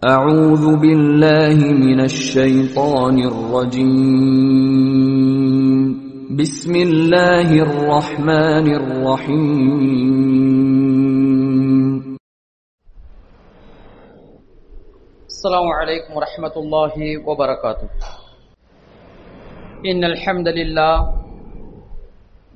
أعوذ بالله من الشيطان الرجيم. بسم الله الرحمن الرحيم. السلام عليكم ورحمة الله وبركاته. إن الحمد لله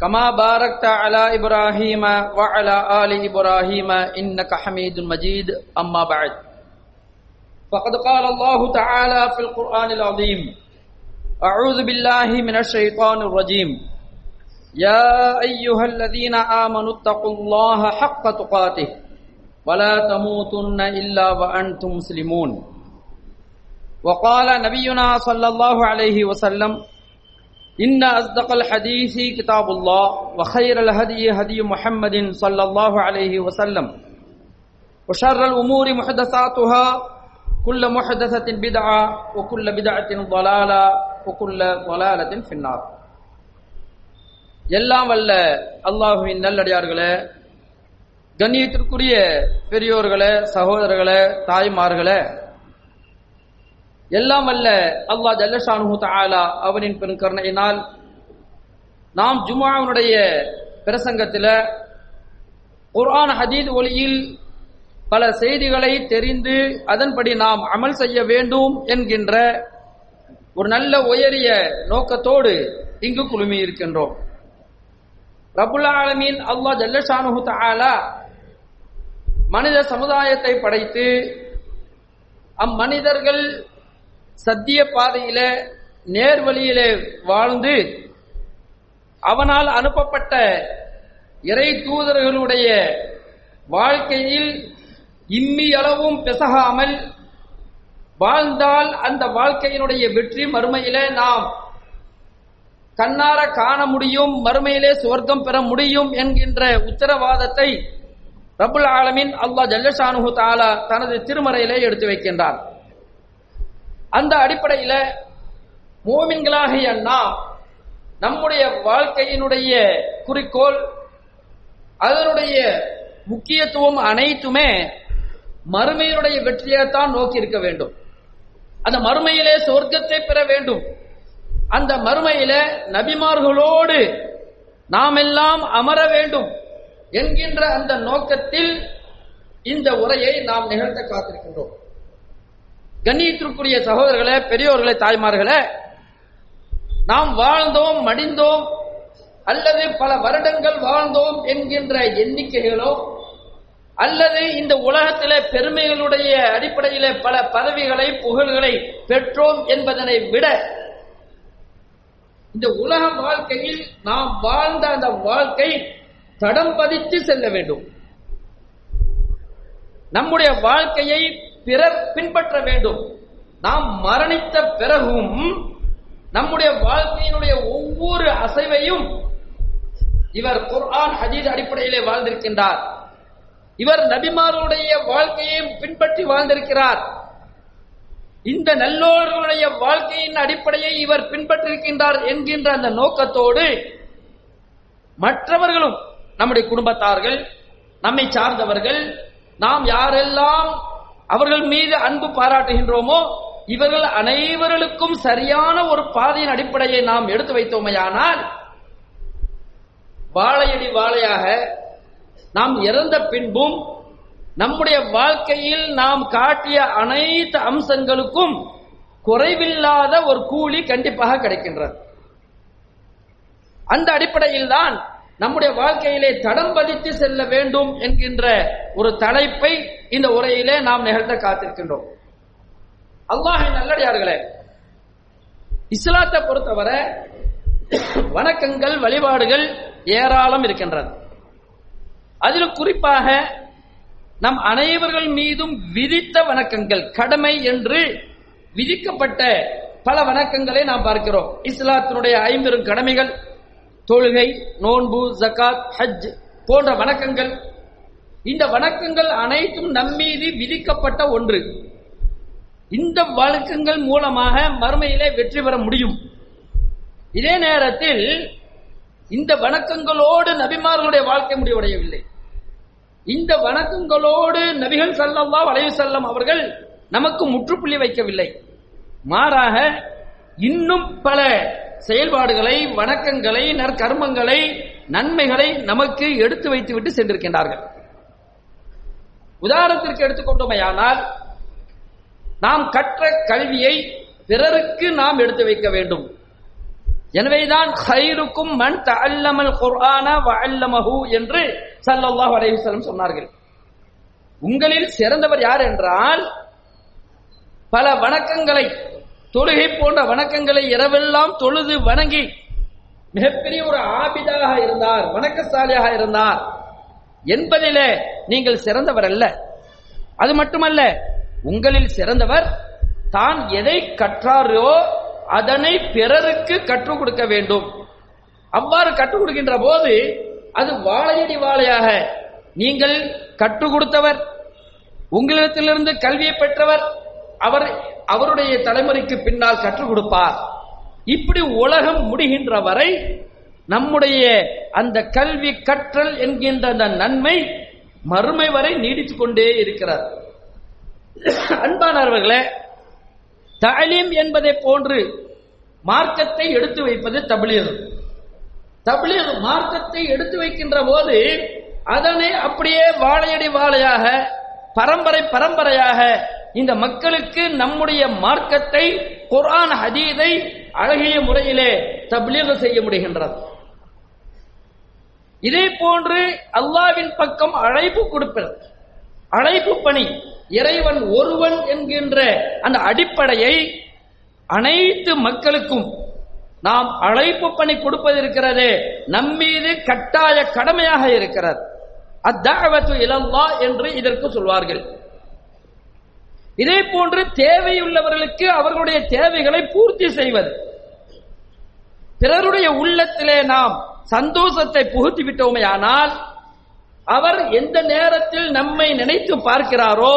کما بارکتا علی ابراہیم وعلی آل ابراہیم انکا حمید مجید اما بعد، فقد قال اللہ تعالی فی القرآن العظیم اعوذ باللہ من الشیطان الرجیم یا ایہا الذین آمنوا اتقوا اللہ حق تقاته ولا تموتن الا وانتم مسلمون. وقال نبینا صلی اللہ علیہ وسلم إن أصدق الحديث كتاب الله وخير الهدي هدي محمد صلى الله عليه وسلم وشر الأمور محدثاتها كل محدثة بدعة وكل بدعة ضلالة وكل ضلالة في النار எல்லாம் வல்ல அல்லாஹுவின் நல்லடியார்களே கண்ணியத்திற்குரிய பெரியோர்களே சகோதரர்களே தாய்மார்களே எல்லாம் அல்ல அல்லா ஜல்லஷானு தாலா அவனின் பெருங்கருணையினால் நாம் ஜுமாவுடைய பிரசங்கத்தில் குர்ஆன் ஹதீத் ஒளியில் பல செய்திகளை தெரிந்து அதன்படி நாம் அமல் செய்ய வேண்டும் என்கின்ற ஒரு நல்ல உயரிய நோக்கத்தோடு இங்கு குழுமி இருக்கின்றோம். ரபுல் ஆலமீன் அல்லா ஜல்லஷானு தாலா மனித சமுதாயத்தை படைத்து அம்மனிதர்கள் சத்திய பாதையில நேர்வழியில வாழ்ந்து அவனால் அனுப்பப்பட்ட இறை தூதர்களுடைய வாழ்க்கையில் இம்மி அளவும் பிசகாமல் வாழ்ந்தால் அந்த வாழ்க்கையினுடைய வெற்றி மறுமையில நாம் கண்ணார காண முடியும் மறுமையிலே சுவர்க்கம் பெற முடியும் என்கின்ற உத்தரவாதத்தை ரபுல் ஆலமின் அல்லாஹ் ஜல்லஷானு தாலா தனது திருமறையிலே எடுத்து வைக்கின்றார். அந்த அடிப்படையில மோமின்களாகிய நாம் நம்முடைய வாழ்க்கையினுடைய குறிக்கோள் அதனுடைய முக்கியத்துவம் அனைத்துமே மறுமையினுடைய வெற்றியைத்தான் நோக்கி இருக்க வேண்டும். அந்த மறுமையிலே சொர்க்கத்தை பெற வேண்டும். அந்த மறுமையில நபிமார்களோடு நாம் எல்லாம் அமர வேண்டும் என்கின்ற அந்த நோக்கத்தில் இந்த உரையை நாம் நிகழ்த்த காத்திருக்கின்றோம். கண்ணியத்திற்குரிய சகோதரர்களே பெரியோர்களே தாய்மார்களே நாம் வாழ்ந்தோம் மடிந்தோம் அல்லது பல வருடங்கள் வாழ்ந்தோம் என்கின்ற எண்ணிக்கைகளோ அல்லது இந்த உலகத்தில பெருமைகளுடைய அடிப்படையில பல பதவிகளை புகழ்களை பெற்றோம் என்பதனை விட இந்த உலக வாழ்க்கையில் நாம் வாழ்ந்த அந்த வாழ்க்கை தடம் பதித்து செல்ல வேண்டும். நம்முடைய வாழ்க்கையை பிறர் பின்பற்ற வேண்டும். நாம் மரணித்த பிறகும் நம்முடைய வாழ்க்கையினுடைய ஒவ்வொரு அசைவையும் இவர் குர்ஆன் ஹதீஸ் அடிப்படையிலே வாழ்ந்திருக்கின்றார். இவர் நபிமார்களுடைய வாழ்க்கையையும் பின்பற்றி வாழ்ந்திருக்கிறார். இந்த நல்லோர்களுடைய வாழ்க்கையின் அடிப்படையை இவர் பின்பற்றிருக்கின்றார் என்கின்ற அந்த நோக்கத்தோடு மற்றவர்களும் நம்முடைய குடும்பத்தார்கள் நம்மை சார்ந்தவர்கள் நாம் யாரெல்லாம் அவர்கள் மீது அன்பு பாராட்டுகின்றோமோ இவர்கள் அனைவர்களுக்கும் சரியான ஒரு பாதையின் அடிப்படையை நாம் எடுத்து வைத்தோமையானால் வாழையடி வாழையாக நாம் இறந்த பின்பும் நம்முடைய வாழ்க்கையில் நாம் காட்டிய அனைத்து அம்சங்களுக்கும் குறைவில்லாத ஒரு கூலி கண்டிப்பாக கிடைக்கின்றது. அந்த அடிப்படையில் தான் நம்முடைய வாழ்க்கையிலே தடம் பதித்து செல்ல வேண்டும் என்கின்ற ஒரு தலைப்பை இந்த உரையிலே நாம் நிகழ்த்த காத்திருக்கின்றோம். அல்லாஹின் நல்லடியார்களே இஸ்லாத்தை பொறுத்தவரை வணக்கங்கள் வழிபாடுகள் ஏராளம் இருக்கின்றது. அதில் குறிப்பாக நம் அனைவர்கள் மீதும் விதித்த வணக்கங்கள் கடமை என்று விதிக்கப்பட்ட பல வணக்கங்களை நாம் பார்க்கிறோம். இஸ்லாத்தினுடைய ஐம்பெரும் கடமைகள் தொழுகை நோன்பு ஜகாத் ஹஜ் போன்ற வணக்கங்கள். இந்த வணக்கங்கள் அனைத்தும் நம்மீது விதிக்கப்பட்ட ஒன்று. இந்த வழக்கங்கள் மூலமாக மறுமையிலே வெற்றி பெற முடியும். இதே நேரத்தில் இந்த வணக்கங்களோடு நபிமார்களுடைய வாழ்க்கை முடிவடையவில்லை. இந்த வணக்கங்களோடு நபிகள் சல்லல்லா வளைவு செல்லம் அவர்கள் நமக்கு முற்றுப்புள்ளி வைக்கவில்லை. மாறாக இன்னும் பல செயல்பாடுகளை வணக்கங்களை நற்கர்மங்களை நன்மைகளை நமக்கு எடுத்து வைத்துவிட்டு சென்றிருக்கின்றார்கள். உதாரணத்திற்கு எடுத்துக்கொண்டோமையானால் நாம் கற்ற கல்வியை பிறருக்கு நாம் எடுத்து வைக்க வேண்டும். எனவேதான் ஹைருக்கும் மன் தஅல்லமல் குர்ஆன வஅல்லமஹு என்று ஸல்லல்லாஹு அலைஹி வஸல்லம் சொன்னார்கள். உங்களில் சிறந்தவர் யார் என்றால் பல வணக்கங்களை தொழுகை போன்ற வணக்கங்களை இரவெல்லாம் தொழுது வணங்கி மிகப்பெரிய ஒரு ஆபிதாக இருந்தார் வணக்கசாலியாக இருந்தார் என்பதிலே நீங்கள் சிறந்தவர் அல்ல. அது மட்டுமல்ல உங்களில் சிறந்தவர் தான் எதை கற்றாரோ அதனை பிறருக்கு கற்றுக் கொடுக்க வேண்டும். அவ்வாறு கற்றுக் கொடுக்கின்ற போது அது வாழையடி வாழையாக நீங்கள் கற்றுக் கொடுத்தவர் உங்களிடத்திலிருந்து கல்வியை பெற்றவர் அவர் அவருடைய தலைமுறைக்கு பின்னால் கற்றுக் கொடுப்பார். இப்படி உலகம் முடிகின்ற வரை நம்முடைய அந்த கல்வி கற்றல் என்கின்ற அந்த நன்மை மறுமை வரை நீடித்துக் கொண்டே இருக்கிறார். அன்பானவர்களே தாலீம் என்பதை போன்று மார்க்கத்தை எடுத்து வைப்பது தபிலீர் தபிலீர் மார்க்கத்தை எடுத்து வைக்கின்ற போது அதனை அப்படியே வாழையடி வாழையாக பரம்பரை பரம்பரையாக இந்த மக்களுக்கு நம்முடைய மார்க்கத்தை குரான் ஹதீதை அழகிய முறையிலே தபிலீர் செய்ய முடிகின்றது. இதே போன்று அல்லாவின் பக்கம் அழைப்பு கொடுப்பது அழைப்பு பணி இறைவன் ஒருவன் என்கின்ற அந்த அடிப்படையை அனைத்து மக்களுக்கும் நாம் அழைப்பு பணி கொடுப்பது இருக்கிறது நம்மீது கட்டாய கடமையாக இருக்கிறது. அத்தாவத்து இலல்லா என்று இதற்கு சொல்வார்கள். இதே போன்று தேவையுள்ளவர்களுக்கு அவர்களுடைய தேவைகளை பூர்த்தி செய்வது. பிறருடைய உள்ளத்திலே நாம் சந்தோஷத்தை புகுத்தி விட்டோமையானால் அவர் எந்த நேரத்தில் நம்மை நினைத்து பார்க்கிறாரோ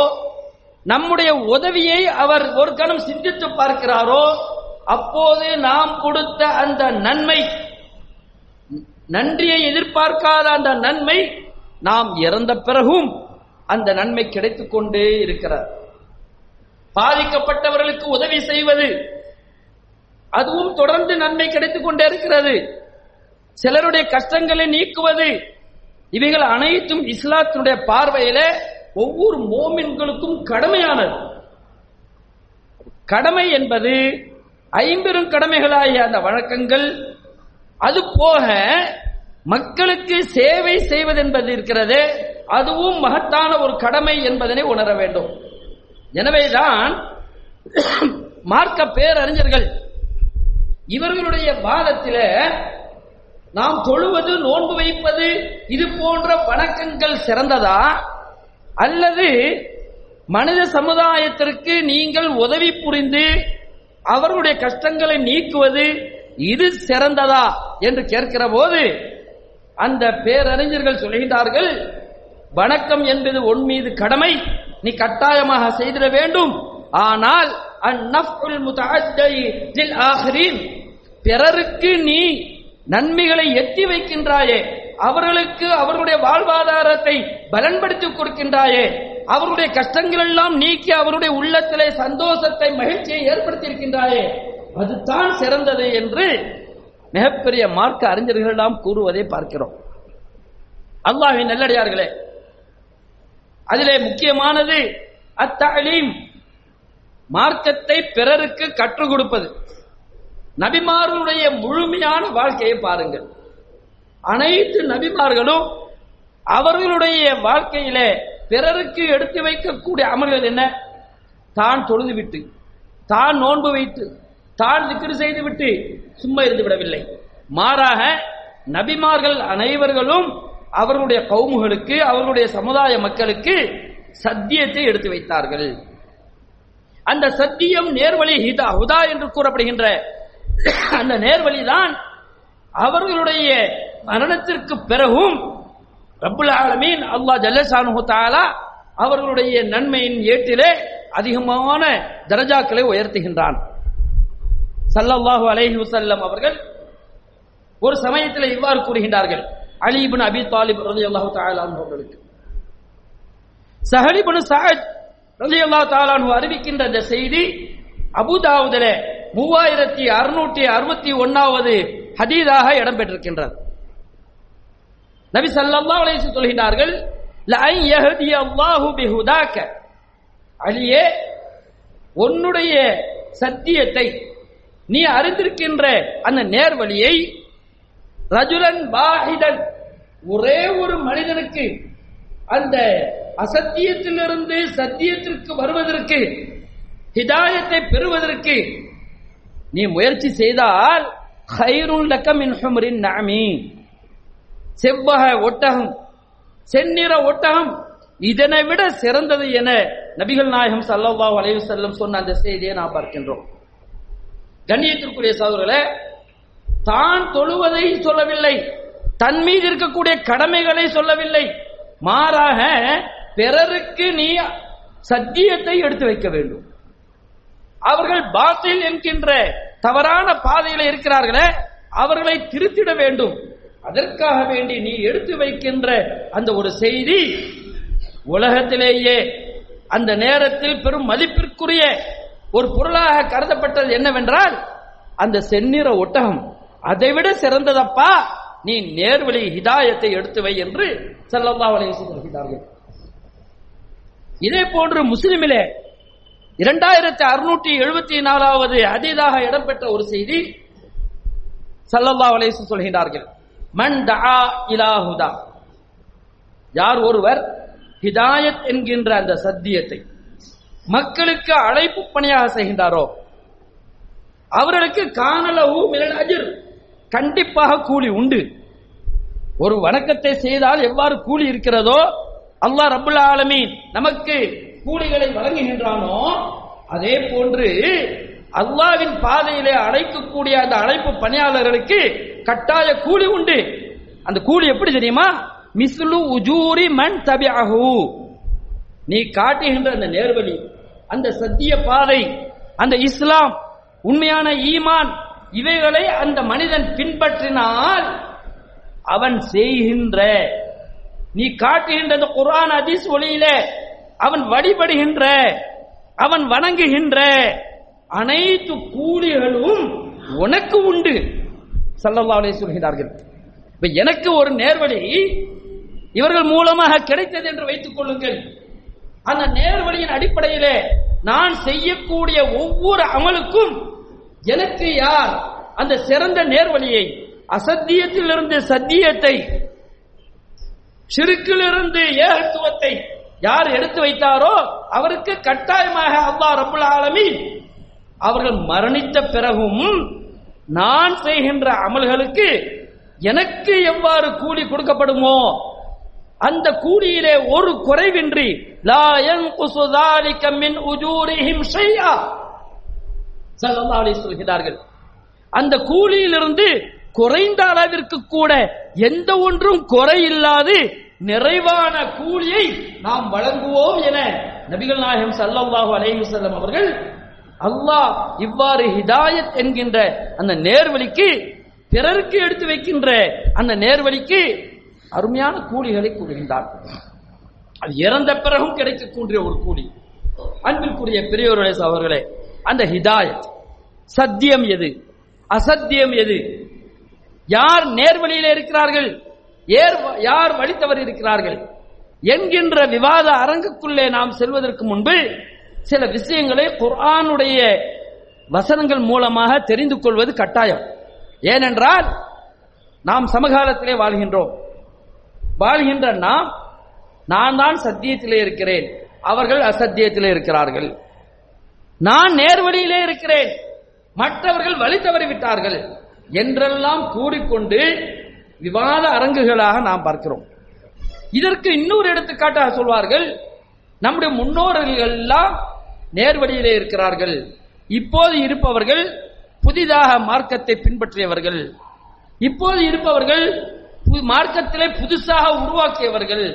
நம்முடைய உதவியை அவர் ஒரு கணம் சிந்தித்து பார்க்கிறாரோ அப்போது நாம் கொடுத்த அந்த நன்மை நன்றியை எதிர்பார்க்காத அந்த நன்மை நாம் இறந்த பிறகும் அந்த நன்மை கிடைத்துக் கொண்டே இருக்கிறார் பாதிக்கப்பட்டவர்களுக்கு உதவி செய்வது. அதுவும் தொடர்ந்து நன்மை கிடைத்துக் கொண்டே இருக்கிறது. சிலருடைய கஷ்டங்களை நீக்குவது. இவைகள் அனைத்தும் இஸ்லாத்தினுடைய பார்வையில ஒவ்வொரு மோமின்களுக்கும் கடமையானது. கடமை என்பது ஐம்பெரும் கடமைகளாகிய அந்த வழக்கங்கள். அது போக மக்களுக்கு சேவை செய்வது என்பது இருக்கிறது. அதுவும் மகத்தான ஒரு கடமை என்பதனை உணர வேண்டும். எனவேதான் மார்க்க பேரறிஞர்கள் இவர்களுடைய வாதத்தில நாம் தொழுவது நோன்பு வைப்பது இது போன்ற வணக்கங்கள் சிறந்ததா? அல்லது மனித சமுதாயத்திற்கு நீங்கள் உதவி புரிந்து அவர்களுடைய கஷ்டங்களை நீக்குவது இது சிறந்ததா என்று கேட்கிற போது அந்த பேரறிஞர்கள் சொல்கின்றார்கள் வணக்கம் என்பது உன் மீது கடமை நீ கட்டாயமாக செய்திட வேண்டும். ஆனால் அந்நஃபுல் முத்தஅத்தை ஆஹிரீன் பிறருக்கு நீ நன்மைகளை எத்தி வைக்கின்றாயே அவர்களுக்கு அவர்களுடைய வாழ்வாதாரத்தை பலன்படுத்தி கொடுக்கின்றாயே அவருடைய கஷ்டங்கள் எல்லாம் நீக்கி அவருடைய உள்ளத்திலே சந்தோஷத்தை மகிழ்ச்சியை ஏற்படுத்தி இருக்கின்றாயே அதுதான் சிறந்தது என்று மிகப்பெரிய மார்க்க அறிஞர்கள் எல்லாம் கூறுவதை பார்க்கிறோம். அல்லாஹின் நல்லடியார்களே அதிலே முக்கியமானது அத்தலீம் மார்க்கத்தை பிறருக்கு கற்றுக் கொடுப்பது. நபிமார்களுடைய முழுமையான வாழ்க்கையை பாருங்கள். அனைத்து நபிமார்களும் அவர்களுடைய வாழ்க்கையிலே பிறருக்கு எடுத்து வைக்கக்கூடிய அமல்கள் என்ன? தான் தொழுது விட்டு தான் நோன்பு வைத்து தான் திக்ரு செய்து விட்டு சும்மா இருந்து விடவில்லை. மாறாக நபிமார்கள் அனைவர்களும் அவர்களுடைய கவுமுகளுக்கு அவர்களுடைய சமுதாய மக்களுக்கு சத்தியத்தை எடுத்து வைத்தார்கள். அந்த சத்தியம் நேர்வழி ஹிதா ஹுதா என்று கூறப்படுகின்ற அந்த நேர்வழிதான் அவர்களுடைய மரணத்திற்கு பிறகும் ரப்புல் ஆலமீன் அல்லாஹ் ஜல்லசானு தாலா அவர்களுடைய நன்மையின் ஏட்டிலே அதிகமான தரஜாக்களை உயர்த்துகின்றான். சல்லல்லாஹு அலைஹி வசல்லம் அவர்கள் ஒரு சமயத்தில் இவ்வாறு கூறுகின்றார்கள். அலி அபி தாலிப் ரலியல்லாஹு தஆலா அன்ஹு அவர்களுக்கு சஹலிபுன் இப்னு சஅத் ரலியல்லாஹு தஆலா அறிவிக்கின்ற இந்த செய்தி அபூதாவுதில மூவாயிரத்தி அறுநூற்றி அறுபத்தி ஒன்னாவது ஹதீதாக இடம்பெற்றிருக்கின்றது. நபி சல்லா அலைஹி சொல்கிறார்கள் லஅன் அல்லாஹு பிஹுதாக்க அலியே உன்னுடைய சத்தியத்தை நீ அறிந்திருக்கின்ற அந்த நேர்வழியை ரஜுலன் வாஹிதன். ஒரே ஒரு மனிதனுக்கு அந்த அசத்தியத்திலிருந்து சத்தியத்திற்கு வருவதற்கு ஹிதாயத்தை பெறுவதற்கு நீ முயற்சி செய்தால் ஹைருல் லக்க மின் நாமி செவ்வக ஒட்டகம் செந்நிற ஒட்டகம் இதனை விட சிறந்தது என நபிகள் நாயகம் ஸல்லல்லாஹு அலைஹி வஸல்லம் சொன்ன அந்த செய்தியை நாம் பார்க்கின்றோம். கண்ணியத்திற்குரிய சகோதரர்களை தான் தொழுவதை சொல்லவில்லை. தன் மீது இருக்கக்கூடிய கடமைகளை சொல்லவில்லை. மாறாக பிறருக்கு நீ சத்தியத்தை எடுத்து வைக்க வேண்டும். அவர்கள் பாத்தில் என்கின்ற தவறான பாதையில இருக்கிறார்களே அவர்களை திருத்திட வேண்டும். அதற்காக வேண்டி நீ எடுத்து வைக்கின்ற அந்த ஒரு செய்தி உலகத்திலேயே அந்த நேரத்தில் பெரும் மதிப்பிற்குரிய ஒரு பொருளாக கருதப்பட்டது என்னவென்றால் அந்த செந்நிற ஒட்டகம். அதைவிட சிறந்ததப்பா நீ நேர்வழி ஹிதாயத்தை எடுத்து வை என்று ஸல்லல்லாஹு அலைஹி சொல்கிறார்கள். இதே போன்று முஸ்லிமிலே இரண்டாயிரத்தி அறுநூற்றி எழுபத்தி நாலாவது அதீதாக இடம்பெற்ற ஒரு செய்தி சல்லல்லா அலைஹி சொல்கின்றார்கள். சொல்கிறார்கள் மன் தஆ ஹுதா. யார் ஒருவர் ஹிதாயத் என்கின்ற அந்த சத்தியத்தை மக்களுக்கு அழைப்பு பணியாக செய்கின்றாரோ அவர்களுக்கு காணலவும் அஜிர். கண்டிப்பாக கூலி உண்டு. ஒரு வணக்கத்தை செய்தால் எவ்வாறு கூலி இருக்கிறதோ அல்லாஹ் ரபுல் ஆலமீன் நமக்கு கூலிகளை வழங்குகின்றானோ அதே போன்று அல்லாவின் பாதையிலே அழைக்கக்கூடிய அந்த அழைப்பு பணியாளர்களுக்கு கட்டாய கூலி உண்டு. அந்த கூலி எப்படி தெரியுமா? மிஸ்லு உஜூரி மண் தபிஅஹு. நீ காட்டுகின்ற அந்த நேர்வழி அந்த சத்திய பாதை அந்த இஸ்லாம் உண்மையான ஈமான் இவைகளை அந்த மனிதன் பின்பற்றினால் அவன் செய்கின்ற நீ காட்டுகின்ற குரான் குர்ஆன் ஹதீஸ் ஒளியில அவன் வழிபடுகின்ற அவன் வணங்குகின்ற அனைத்து கூலிகளும் உனக்கு உண்டு. ஸல்லல்லாஹு சொல்கிறார்கள். இப்ப எனக்கு ஒரு நேர்வழி இவர்கள் மூலமாக கிடைத்தது என்று வைத்துக் கொள்ளுங்கள். அந்த நேர்வழியின் அடிப்படையிலே நான் செய்யக்கூடிய ஒவ்வொரு அமலுக்கும் எனக்கு யார் அந்த சிறந்த நேர்வழியை அசத்தியத்திலிருந்து சத்தியத்தை சிறுக்கிலிருந்து ஏகத்துவத்தை யார் எடுத்து வைத்தாரோ அவருக்கு கட்டாயமாக அல்லாஹ் ரப்புல் ஆலமீன் அவர்கள் மரணித்த பிறகும் நான் செய்கின்ற அமல்களுக்கு எனக்கு எவ்வாறு கூலி கொடுக்கப்படுமோ அந்த கூலியிலே ஒரு குறைவின்றி லா யன்குசு ذلك மின் உஜூரிஹிம் ஷைஆ ஸல்லல்லாஹு அலைஹி சொல்கிறார்கள். அந்த கூலியிலிருந்து குறைந்த அளவிற்கு கூட எந்த ஒன்றும் குறையில்லாது நிறைவான கூலியை நாம் வழங்குவோம் என நபிகள் நாயகம் ஸல்லல்லாஹு அலைஹி வஸல்லம் அவர்கள் அல்லாஹ் இவ்வாறு ஹிதாயத் என்கின்ற அந்த நேர்வழிக்கு பிறருக்கு எடுத்து வைக்கின்ற அந்த நேர்வழிக்கு அருமையான கூலிகளை கூறுகின்றார். அது இறந்த பிறகும் கிடைக்கக்கூடிய ஒரு கூலி. அன்பிற்குரிய பெரியோருடைய அவர்களே அந்த ஹிதாயத். சத்தியம் எது? அசத்தியம் எது? யார் நேர்வழியில் இருக்கிறார்கள்? ஏர் யார் வழித்தவர் இருக்கிறார்கள்? என்கின்ற விவாத அரங்குக்குள்ளே நாம் செல்வதற்கு முன்பு சில விஷயங்களை குர்ஆனுடைய வசனங்கள் மூலமாக தெரிந்து கொள்வது கட்டாயம். ஏனென்றால் நாம் சமகாலத்திலே வாழ்கின்றோம். வாழ்கின்ற நாம் நான் தான் சத்தியத்திலே இருக்கிறேன். அவர்கள் அசத்தியத்திலே இருக்கிறார்கள். நான் நேர்வழியிலே இருக்கிறேன். மற்றவர்கள் வழி தவறி விட்டார்கள் என்றெல்லாம் கூறிக்கொண்டு விவாத அரங்குகளாக நாம் பார்க்கிறோம். இதற்கு இன்னொரு எடுத்துக்காட்டாக சொல்வார்கள் நம்முடைய முன்னோர்கள் எல்லாம் நேர்வழியிலே இருக்கிறார்கள். இப்போது இருப்பவர்கள் புதிதாக மார்க்கத்தை பின்பற்றியவர்கள். இப்போது இருப்பவர்கள் மார்க்கத்திலே புதுசாக உருவாக்கியவர்கள்.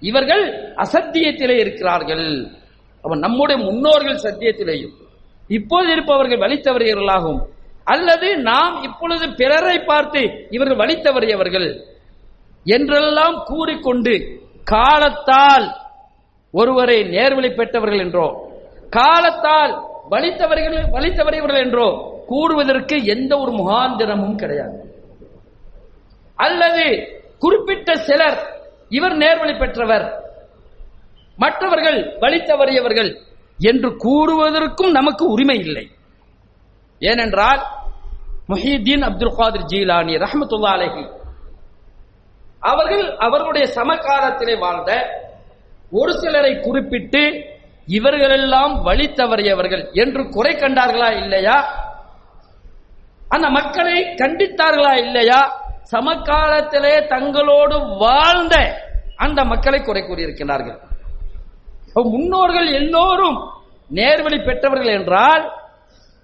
இவர்கள் அசத்தியத்திலே இருக்கிறார்கள். அப்ப நம்முடைய முன்னோர்கள் சத்தியத்திலேயும் இப்போது இருப்பவர்கள் வழித்தவறியவர்களாகும் அல்லது நாம் இப்பொழுது பிறரை பார்த்து இவர்கள் வழித்தவறியவர்கள் என்றெல்லாம் கூறிக்கொண்டு காலத்தால் ஒருவரை நேர்வழி பெற்றவர்கள் என்றோ காலத்தால் வலித்தவர்கள் வழித்தவறியவர்கள் என்றோ கூறுவதற்கு எந்த ஒரு முகாந்திரமும் கிடையாது. அல்லது குறிப்பிட்ட சிலர் இவர் நேர்வழி பெற்றவர் மற்றவர்கள் வழி தவறியவர்கள் என்று கூறுவதற்கும் நமக்கு உரிமை இல்லை. ஏனென்றால் முஹிதீன் அப்துல் காதிர் ஜீலானி ரஹமத்துல்லா அலஹி அவர்கள் அவர்களுடைய சமகாலத்திலே வாழ்ந்த ஒரு சிலரை குறிப்பிட்டு இவர்களெல்லாம் வழி தவறியவர்கள் என்று குறை கண்டார்களா இல்லையா? அந்த மக்களை கண்டித்தார்களா இல்லையா? சமகாலத்திலே தங்களோடு வாழ்ந்த அந்த மக்களை குறை கூறியிருக்கிறார்கள். முன்னோர்கள் எல்லோரும் நேர்வழி பெற்றவர்கள் என்றால்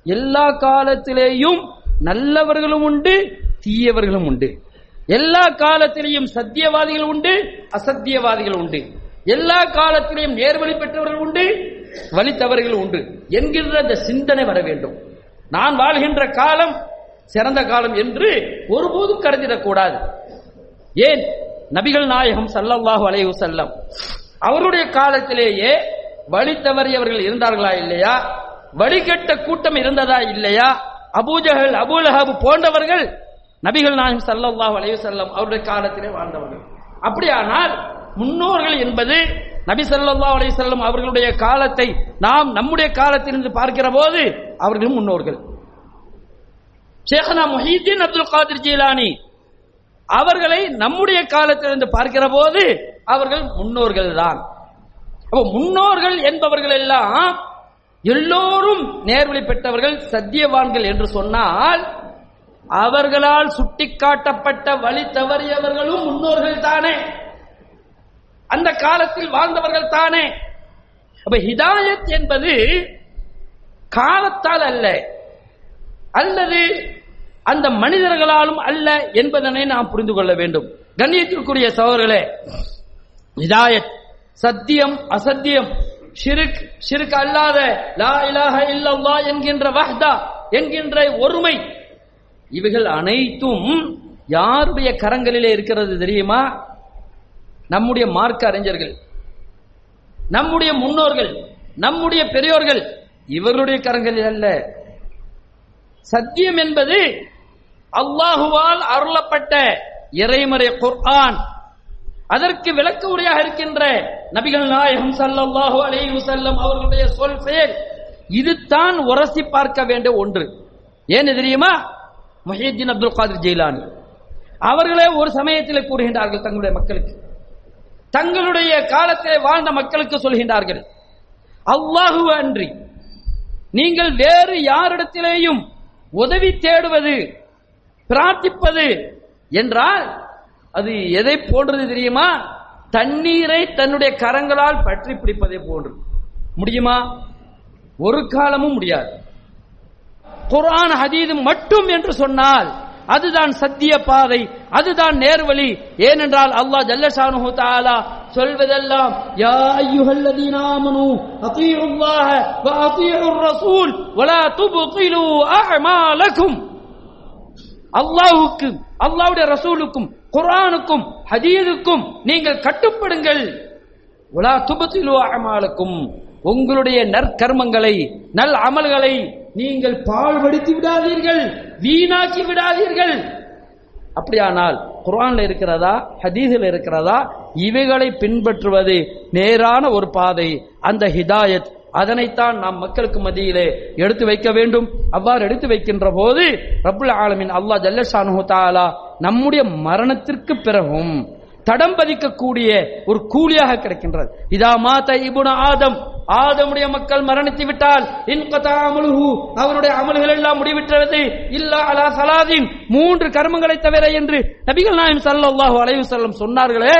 எல்லா காலத்திலேயும் நல்லவர்களும் உண்டு தீயவர்களும் உண்டு. எல்லா காலத்திலேயும் சத்தியவாதிகள் உண்டு அசத்தியவாதிகள் உண்டு. எல்லா காலத்திலேயும் நேர்வழி பெற்றவர்கள் உண்டு வழித்தவர்கள் உண்டு. என்கின்ற அந்த சிந்தனை வர வேண்டும். நான் வாழ்கின்ற காலம் சிறந்த காலம் என்று ஒருபோதும் கருதிடக்கூடாது. ஏன்? நபிகள் நாயகம் ஸல்லல்லாஹு அலைஹி செல்லம் அவருடைய காலத்திலேயே வழி தவறியவர்கள் இருந்தார்களா இல்லையா? வழிகெட்ட கூட்டம் இருந்ததா இல்லையா? அபூஜஹல் அபூலஹப் போன்றவர்கள் நபிகள் நாயகம் சல்லாஹ் அலையுசல்லம் அவருடைய காலத்திலே வாழ்ந்தவர்கள். அப்படியானால் முன்னோர்கள் என்பது நபி சல்லா அலைஹி வஸல்லம் அவர்களுடைய காலத்தை நாம் நம்முடைய காலத்திலிருந்து பார்க்கிற போது அவர்களும் முன்னோர்கள். ஷேഖனா முஹீதீன் அப்துல் காதிர் ஜீலானி அவர்களை நம்முடைய காலத்திலிருந்து பார்க்கிற போது அவர்கள் முன்னோர்கள் தான் அப்போ முன்னோர்கள் என்பவர்கள் எல்லாம் எல்லோரும் நேர்வழி பெற்றவர்கள் சத்தியவான்கள் என்று சொன்னால் அவர்களால் சுட்டிக்காட்டப்பட்ட வழி தவறியவர்களும் முன்னோர்கள் தானே. அந்த காலத்தில் வாழ்ந்தவர்கள் தானே. அப்ப ஹிதாயத் என்பது காலத்தால் அல்ல அல்லது அந்த மனிதர்களாலும் அல்ல என்பதனை நாம் புரிந்து கொள்ள வேண்டும். கண்ணியத்திற்குரிய சகோதரர்களே இதாயத் சத்தியம் அசத்தியம் ஷிருக் ஷிருக் அல்லாத லா இலாஹ இல்லல்லா என்கின்ற வஹ்தா என்கின்ற ஒருமை. இவைகள் அனைத்தும் யாருடைய கரங்களிலே இருக்கிறது தெரியுமா? நம்முடைய மார்க்க அறிஞர்கள் நம்முடைய முன்னோர்கள் நம்முடைய பெரியோர்கள் இவர்களுடைய கரங்களில் அல்ல. சத்தியம் என்பது அல்லாஹுவால் அருளப்பட்ட இறைமறை குர்ஆன் அதற்கு விளக்க உரையாக இருக்கின்ற நபிகள் நாயகம் ஸல்லல்லாஹு அலைஹி வஸல்லம் அவர்களுடைய சொல் செயல். இதுதான் உரசி பார்க்க வேண்டிய ஒன்று. ஏன் தெரியுமா? முஹியத்தீன் அப்துல் காதிர் ஜெயிலானி. அவர்களே ஒரு சமயத்தில் கூறுகின்றார்கள் தங்களுடைய மக்களுக்கு. தங்களுடைய காலத்தில் வாழ்ந்த மக்களுக்கு சொல்கின்றார்கள். அல்லாஹு அன்றி நீங்கள் வேறு யாரிடத்திலேயும் உதவி தேடுவது பிரார்த்திப்பது என்றால் அது எதை போன்றது தெரியுமா? தண்ணீரை தன்னுடைய கரங்களால் பற்றி பிடிப்பதை போன்று முடியுமா? ஒரு காலமும் முடியாது. குரான் ஹதீது மட்டும் என்று சொன்னால் அதுதான் சத்திய பாதை அதுதான் நேர்வழி. ஏனென்றால் அல்லாஹ் ஜல்லஷானுஹு தாலா சொல்வதெல்லாம் யா அய்யுஹல்லதீன ஆமனூ அத்தீஉல்லாஹ வ அத்தீஉர் ரசூல் வலா துப்திலு அஅமாலக்கும் அல்லாஹ்வுக்கும் அல்லாஹ்வுடைய ரசூலுக்கும் குர்ஆனுக்கும் ஹதீதுக்கும் நீங்கள் கட்டுப்படுங்கள். உலா துப்திலு அஅமாலக்கும் உங்களுடைய நற்கர்மங்களை நல் அமல்களை நீங்கள் பாழ்படுத்தி விடாதீர்கள் வீணாக்கி விடாதீர்கள். அப்படியானால் குரான்ல இருக்கிறதா ஹதீஸில் இருக்கிறதா? இவைகளை பின்பற்றுவது நேரான ஒரு பாதை அந்த ஹிதாயத். அதனைத்தான் நாம் மக்களுக்கு மத்தியிலே எடுத்து வைக்க வேண்டும். அவ்வாறு எடுத்து வைக்கின்ற போது ரபுல் ஆலமின் அல்லா ஜல்லஷானு தாலா நம்முடைய மரணத்திற்கு பிறகும் தடம் பதிக்கக்கூடிய ஒரு கூலியாக கிடைக்கின்றது. இதா மாத இபுன ஆதம். ஆதமுடைய மக்கள் மரணித்து விட்டால் இன்கதாமலுஹு அவருடைய அமல்கள் எல்லாம் முடிவிட்டது இல்லா அலா சலாதீன். மூன்று கர்மங்களை தவிர என்று நபிகள் நாயம் ஸல்லல்லாஹு அலைவு செல்லம் சொன்னார்களே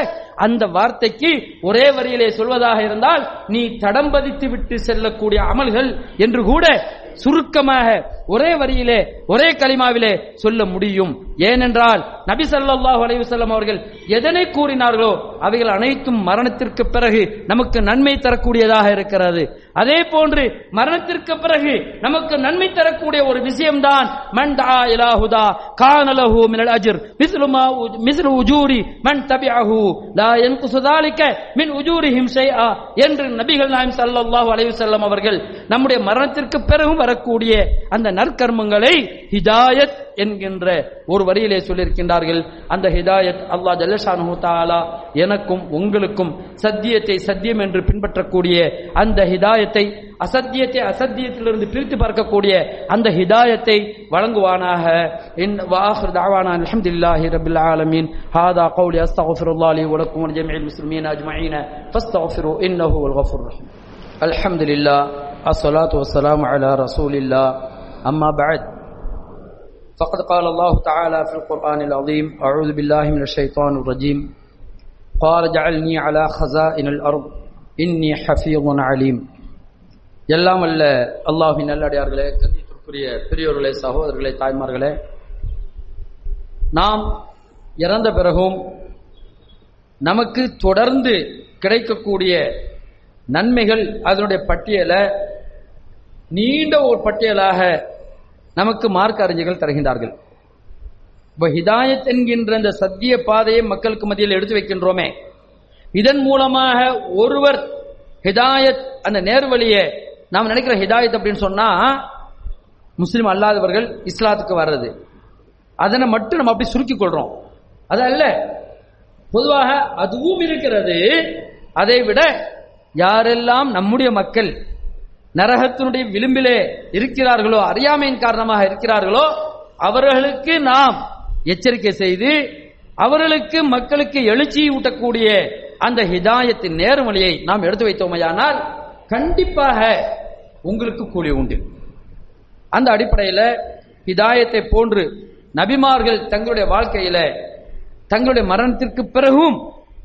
அந்த வார்த்தைக்கு ஒரே வரியிலே சொல்வதாக இருந்தால் நீ தடம் பதித்து விட்டு செல்லக்கூடிய அமல்கள் என்று கூட சுருக்கமாக ஒரே வரியிலே ஒரே கலிமாவிலே சொல்ல முடியும் ஏனென்றால் நபி ஸல்லல்லாஹு அலைஹி வஸல்லம் அவர்கள் எதனை கூறினார்களோ அவைகள் அனைத்தும் மரணத்திற்கு பிறகு நமக்கு நன்மை தரக்கூடியதாக இருக்கிறது அதே போன்று மரணத்திற்கு பிறகு நமக்கு நன்மை தரக்கூடிய ஒரு விஷயம்தான் மன் தஆ இலா ஹுதா கான லஹு மினல் அஜ்ர் மிஸ்லு மா மிஸ்லு உஜூரி மன் தபிஅஹு லா யன்குசு ذلك மின் உஜூரிஹிம் ஷைஆ என்று நபிகள் நாயகம் ஸல்லல்லாஹு அலைஹி வஸல்லம் அவர்கள் நம்முடைய மரணத்திற்கு பிறகும் வரக்கூடிய அந்த நற்கர்மங்களை ஹிதாயத் என்கின்ற ஒரு வரியிலே சொல்லியிருக்கின்றார்கள். அந்த ஹிதாயத் அல்லாஹ் ஜல்லஷானு தாலா எனக்கும் உங்களுக்கும் சத்தியத்தை சத்தியம் என்று பின்பற்றக்கூடிய அந்த ஹிதாயத்தை அசத்தியத்தை அசத்தியத்திலிருந்து பிரித்து பார்க்கக்கூடிய அந்த ஹிதாயத்தை வழங்குவானாக. இன் வாஹிர் தாவானா அல்ஹம்துலில்லாஹி ரபில் ஆலமீன். ஹாதா கௌலி அஸ்தக்ஃபிருல்லாஹி அலி வலக்கும் வ ஜமீஇல் முஸ்லிமீன் அஜ்மஈன ஃபஸ்தக்ஃபிரு இன்னஹு வல் கஃபூர் ரஹீம். அல்ஹம்துலில்லாஹ் அஸ்ஸலாத்து வஸ்ஸலாமு அலா ரசூலில்லாஹ். அம்மா பஅத் فقد قال الله تعالى في القرآن العظيم أعوذ بالله من الشيطان الرجيم قال جعلني على خزائن الأرض إني حفيظ عليم எல்லாம் அல்ல அல்லாஹின் நல்லடியார்களே கண்ணியத்திற்குரிய பெரியோர்களே சகோதரர்களே தாய்மார்களே நாம் இறந்த பிறகும் நமக்கு தொடர்ந்து கிடைக்கக்கூடிய நன்மைகள் அதனுடைய பட்டியலை நீண்ட ஒரு பட்டியலாக நமக்கு மார்க்க அறிஞர்கள் தருகின்றார்கள். இப்போ ஹிதாயத் என்கின்ற இந்த சத்திய பாதையை மக்களுக்கு மத்தியில் எடுத்து வைக்கின்றோமே. இதன் மூலமாக ஒருவர் ஹிதாயத் அந்த நேர்வழியை நாம் நினைக்கிற ஹிதாயத் அப்படின்னு சொன்னா முஸ்லீம் அல்லாதவர்கள் இஸ்லாத்துக்கு வர்றது. அதனை மட்டும் நம்ம அப்படி சுருக்கிக் கொள்றோம். அது அல்ல. பொதுவாக அதுவும் இருக்கிறது. அதை விட யாரெல்லாம் நம்முடைய மக்கள் நரகத்தினுடைய விளிம்பிலே இருக்கிறார்களோ அறியாமையின் காரணமாக இருக்கிறார்களோ அவர்களுக்கு நாம் எச்சரிக்கை செய்து அவர்களுக்கு மக்களுக்கு எழுச்சி ஊட்டக்கூடிய அந்த ஹிதாயத்தின் நேர்மொழியை நாம் எடுத்து வைத்தோமையானால் கண்டிப்பாக உங்களுக்கு கூலி உண்டு. அந்த அடிப்படையில் ஹிதாயத்தை போன்று நபிமார்கள் தங்களுடைய வாழ்க்கையில தங்களுடைய மரணத்திற்கு பிறகும்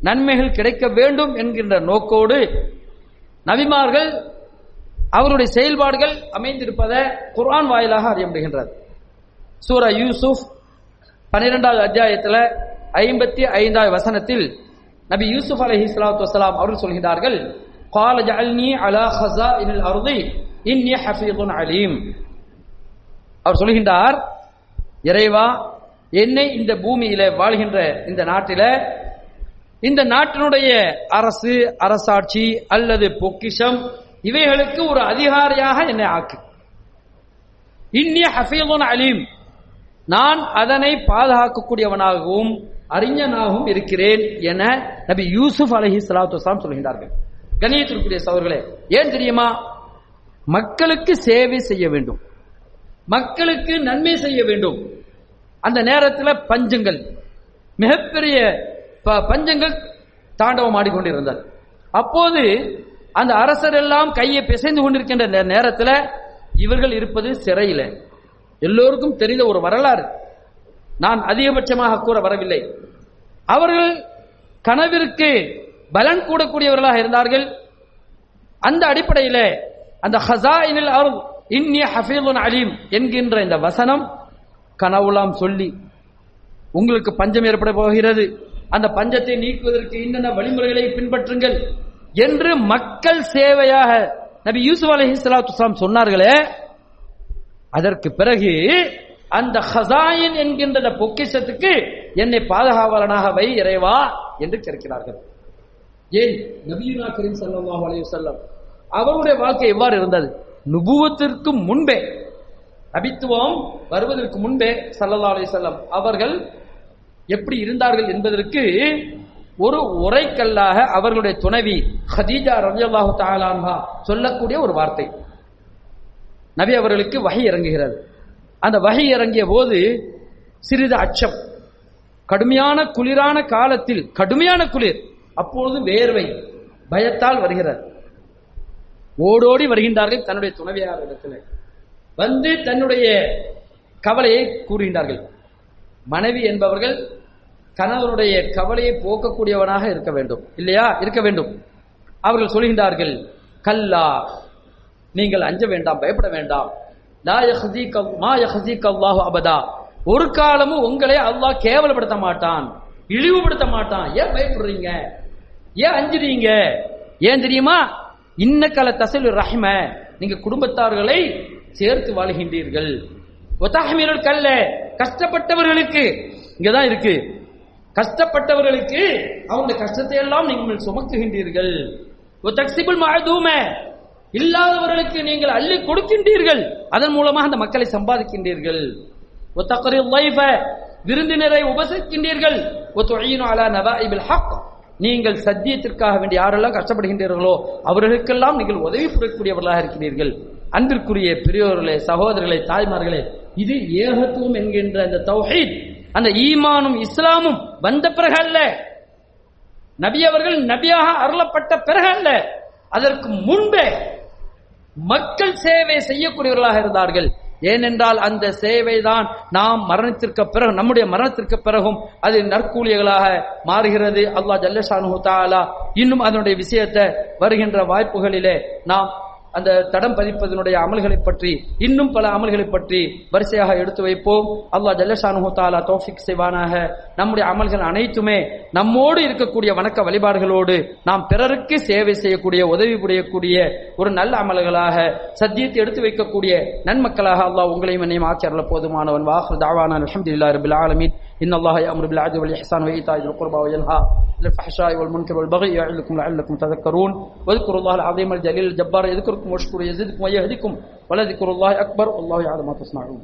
நன்மைகள் கிடைக்க வேண்டும் என்கின்ற நோக்கோடு நபிமார்கள் அவருடைய செயல்பாடுகள் அமைந்திருப்பதை குர்ஆன் வாயிலாக அறிய முடிகின்றது சூரா யூசுப் பன்னிரெண்டாவது அத்தியாயத்தில் ஐம்பத்தி ஐந்தாவது வசனத்தில் நபி யூசுப் அலஹி சலாத்து வசலாம் அவர்கள் சொல்கிறார்கள் قال جعلني على خزائن الارض اني حفيظ عليم அவர் சொல்கின்றார் இறைவா என்னை இந்த பூமியில வாழ்கின்ற இந்த நாட்டில இந்த நாட்டினுடைய அரசு அரசாட்சி அல்லது பொக்கிஷம் இவைகளுக்கு ஒரு அதிகாரியாக என்னை ஆக்கு. இன்னிய ஹஃபீதுன் அலீம். நான் அதனை பாதுகாக்கக்கூடியவனாகவும் அறிஞனாகவும் இருக்கிறேன் என நபி யூசுப் அலஹி சலாத்து வஸ்லாம் சொல்கின்றார்கள். கணியத்திற்குரிய சவர்களே ஏன் தெரியுமா? மக்களுக்கு சேவை செய்ய வேண்டும். மக்களுக்கு நன்மை செய்ய வேண்டும். அந்த நேரத்தில் பஞ்சங்கள் மிகப்பெரிய ப- பஞ்சங்கள் தாண்டவம் ஆடிக்கொண்டிருந்தது. அப்போது அந்த அரசர் எல்லாம் கையை பிசைந்து கொண்டிருக்கின்ற நே- நேரத்தில் இவர்கள் இருப்பது சிறையில். எல்லோருக்கும் தெரிந்த ஒரு வரலாறு. நான் அதிகபட்சமாக கூற வரவில்லை. அவர்கள் கனவிற்கு பலன் கூடக்கூடியவர்களாக இருந்தார்கள். அந்த அடிப்படையில் அந்த ஹசாயினில் அருள் இன்னிய ஹஃபீதுன் அலீம் என்கின்ற இந்த வசனம் கனவுலாம் சொல்லி உங்களுக்கு பஞ்சம் ஏற்பட போகிறது. அந்த பஞ்சத்தை நீக்குவதற்கு இன்னென்ன வழிமுறைகளை பின்பற்றுங்கள். என்று மக்கள் சேவையாக நபி யூசுப் அலைஹி ஸலாத்து சொன்னார்களே அதற்கு பிறகு அந்த ஹசாயின் என்கின்ற அந்த பொக்கிஷத்துக்கு என்னை பாதுகாவலனாக வை இறைவா என்று கேட்கிறார்கள். ஏன்? நபியுனா கரீம் சல்லாஹ் அலைஹி வஸல்லம் அவருடைய வாழ்க்கை எவ்வாறு இருந்தது? நுபுவத்திற்கு முன்பே நபித்துவம் வருவதற்கு முன்பே சல்லல்லா அலைஹி வஸல்லம் அவர்கள் எப்படி இருந்தார்கள் என்பதற்கு ஒரு உரைக்கல்லாக அவர்களுடைய துணைவி ஹதீஜா ரஜியல்லாஹு தாலான்ஹா சொல்லக்கூடிய ஒரு வார்த்தை. நபி அவர்களுக்கு வகை இறங்குகிறது. அந்த வகை இறங்கிய போது சிறிது அச்சம். கடுமையான குளிரான காலத்தில் கடுமையான குளிர் அப்பொழுது வேர்வை பயத்தால் வருகிறது. ஓடோடி வருகின்றார்கள் தன்னுடைய துணைவியார் இடத்துல. வந்து தன்னுடைய கவலையை கூறுகின்றார்கள். மனைவி என்பவர்கள் கணவனுடைய கவலையை போக்கக்கூடியவனாக இருக்க வேண்டும். இல்லையா? இருக்க வேண்டும். அவர்கள் சொல்கின்றார்கள் கல்லா நீங்கள் அஞ்ச வேண்டாம் பயப்பட வேண்டாம். அபதா. ஒரு காலமும் உங்களை அல்லாஹ் கேவலப்படுத்த மாட்டான் இழிவுபடுத்த மாட்டான். ஏன் பயப்படுறீங்க? ஏன் அஞ்சுறீங்க? ஏன் தெரியுமா? இன்னக்கல தசல் ரஹ்ம நீங்க குடும்பத்தார்களை சேர்த்து வாழ்கின்றீர்கள். ஒத்தாஹமீரல் கல்ல கஷ்டப்பட்டவர்களுக்கு இங்கதான் இருக்கு. கஷ்டப்பட்டவர்களுக்கு அவங்க கஷ்டத்தை எல்லாம் நீங்கள் சுமக்குகின்றீர்கள். ஒத்தக்சிபுல் மஅதூம இல்லாதவர்களுக்கு நீங்கள் அள்ளி கொடுக்கின்றீர்கள். அதன் மூலமாக அந்த மக்களை சம்பாதிக்கின்றீர்கள். விருந்தினரை உபசரிக்கின்றீர்கள். நீங்கள் சத்தியத்திற்காக வேண்டிய யாரெல்லாம் கஷ்டப்படுகின்றீர்களோ அவர்களுக்கெல்லாம் நீங்கள் உதவி புரியக்கூடியவர்களாக இருக்கிறீர்கள். அன்பிற்குரிய பெரியோர்களே சகோதரர்களே தாய்மார்களே இது ஏகத்துவம் என்கின்ற அந்த தௌஹீத். அந்த ஈமானும் இஸ்லாமும் வந்த பிறகு அல்ல நபி அவர்கள் நபியாக அருளப்பட்ட பிறகு அல்ல அதற்கு முன்பே மக்கள் சேவை செய்யக்கூடியவர்களாக இருந்தார்கள். ஏனென்றால் அந்த சேவை தான் நாம் மரணத்திற்கு பிறகு நம்முடைய மரணத்திற்கு பிறகும் அது நற்கூலியர்களாக மாறுகிறது. அல்லாஹ் ஜல்லஷானு தாலா இன்னும் அதனுடைய விஷயத்தை வருகின்ற வாய்ப்புகளிலே நாம் அந்த தடம் பதிப்பதனுடைய அமல்களை பற்றி இன்னும் பல அமல்களை பற்றி வரிசையாக எடுத்து வைப்போம். அல்லா ஜல்லஷானு தாலா தோஃபிக் செய்வானாக. நம்முடைய அமல்கள் அனைத்துமே நம்மோடு இருக்கக்கூடிய வணக்க வழிபாடுகளோடு நாம் பிறருக்கு சேவை செய்யக்கூடிய உதவி புரியக்கூடிய ஒரு நல்ல அமல்களாக சத்தியத்தை எடுத்து வைக்கக்கூடிய நன்மக்களாக அல்லாஹ் உங்களையும் என்னையும் ஆக்கி போதுமானவன். வாஹர் தாவானா அலமதுல்லா ரபில் ஆலமின். إن الله يأمر بالعدل والإحسان وإيتاء ذي القربى وينهى عن الفحشاء والمنكر والبغي يعظكم لعلكم تذكرون. واذكروا الله العظيم الجليل الجبار يذكركم واشكروا يزدكم ويهدكم ولذكر الله أكبر والله يعلم ما تصنعون.